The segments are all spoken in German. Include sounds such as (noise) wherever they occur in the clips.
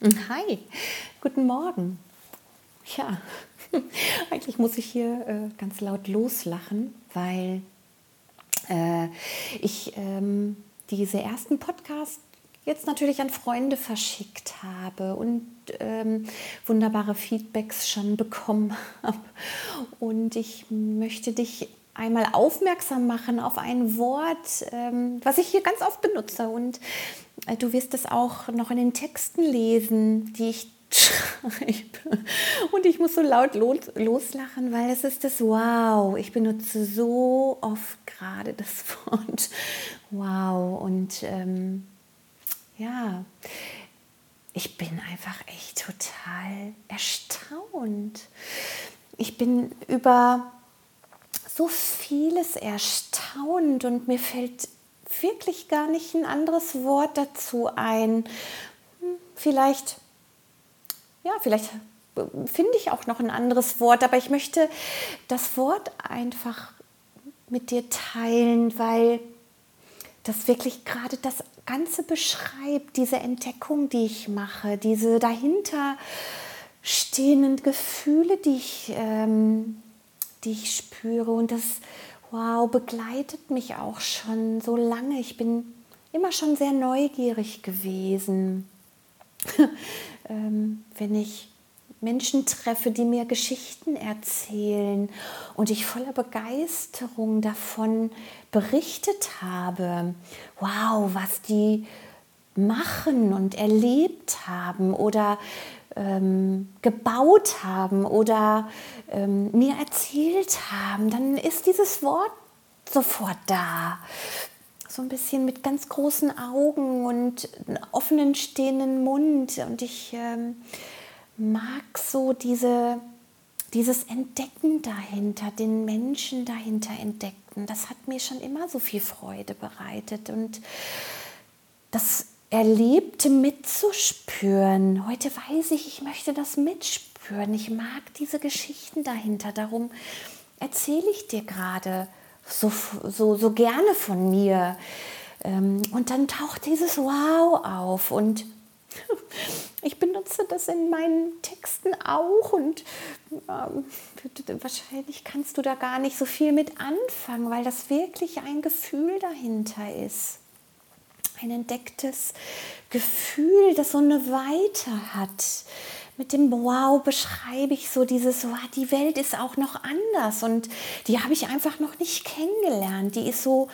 Hi, guten Morgen. Ja, (laughs) eigentlich muss ich hier äh, ganz laut loslachen, weil äh, ich ähm, diese ersten Podcasts jetzt natürlich an Freunde verschickt habe und ähm, wunderbare Feedbacks schon bekommen (laughs) habe. Und ich möchte dich einmal aufmerksam machen auf ein Wort, ähm, was ich hier ganz oft benutze. Und äh, du wirst es auch noch in den Texten lesen, die ich (laughs) schreibe. Und ich muss so laut los, loslachen, weil es ist das Wow. Ich benutze so oft gerade das (laughs) Wort Wow. Und ähm, ja, ich bin einfach echt total erstaunt. Ich bin über so vieles erstaunt und mir fällt wirklich gar nicht ein anderes Wort dazu ein. Hm, vielleicht, ja, vielleicht finde ich auch noch ein anderes Wort, aber ich möchte das Wort einfach mit dir teilen, weil das wirklich gerade das Ganze beschreibt, diese Entdeckung, die ich mache, diese dahinter stehenden Gefühle, die ich ähm, die ich spüre. Und das, wow, begleitet mich auch schon so lange. Ich bin immer schon sehr neugierig gewesen, (laughs) ähm, wenn ich Menschen treffe, die mir Geschichten erzählen und ich voller Begeisterung davon berichtet habe. Wow, was die machen und erlebt haben oder ähm, gebaut haben oder ähm, mir erzählt haben, dann ist dieses Wort sofort da. So ein bisschen mit ganz großen Augen und offenen stehenden Mund. Und ich ähm, mag so diese, dieses Entdecken dahinter, den Menschen dahinter entdecken. Das hat mir schon immer so viel Freude bereitet. Und das Erlebte mitzuspüren. Heute weiß ich, ich möchte das mitspüren. Ich mag diese Geschichten dahinter. Darum erzähle ich dir gerade so, so, so gerne von mir. Ähm, und dann taucht dieses Wow auf. Und (laughs) ich benutze das in meinen Texten auch. Und ähm, wahrscheinlich kannst du da gar nicht so viel mit anfangen, weil das wirklich ein Gefühl dahinter ist ein entdecktes Gefühl, das so eine Weite hat. Mit dem Wow beschreibe ich so dieses, wow, die Welt ist auch noch anders und die habe ich einfach noch nicht kennengelernt. Die ist so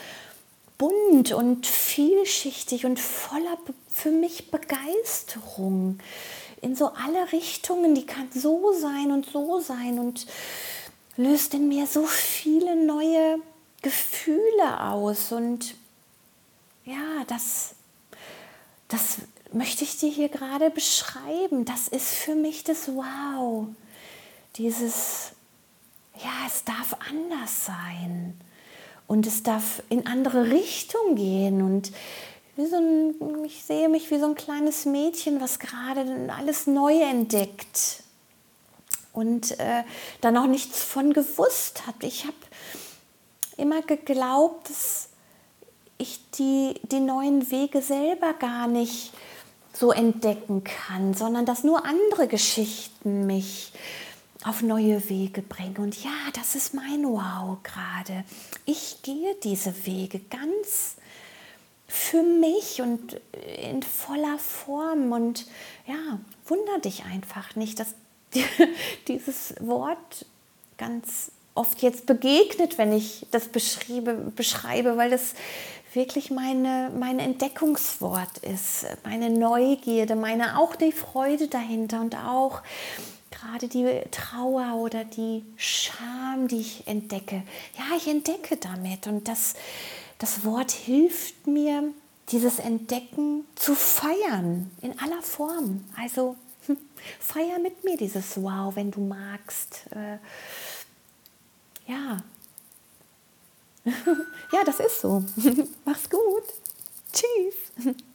bunt und vielschichtig und voller für mich Begeisterung in so alle Richtungen. Die kann so sein und so sein und löst in mir so viele neue Gefühle aus und ja, das, das möchte ich dir hier gerade beschreiben. Das ist für mich das Wow. Dieses, ja, es darf anders sein. Und es darf in andere Richtung gehen. Und wie so ein, ich sehe mich wie so ein kleines Mädchen, was gerade alles neu entdeckt. Und äh, da noch nichts von gewusst hat. Ich habe immer geglaubt, dass ich die, die neuen Wege selber gar nicht so entdecken kann, sondern dass nur andere Geschichten mich auf neue Wege bringen. Und ja, das ist mein Wow gerade. Ich gehe diese Wege ganz für mich und in voller Form. Und ja, wunder dich einfach nicht, dass (laughs) dieses Wort ganz oft jetzt begegnet, wenn ich das beschreibe, beschreibe weil das wirklich meine, mein Entdeckungswort ist, meine Neugierde, meine auch die Freude dahinter und auch gerade die Trauer oder die Scham, die ich entdecke. Ja, ich entdecke damit und das, das Wort hilft mir, dieses Entdecken zu feiern in aller Form. Also hm, feier mit mir dieses Wow, wenn du magst. Ja, (laughs) ja, das ist so. (laughs) Mach's gut. Tschüss. (laughs)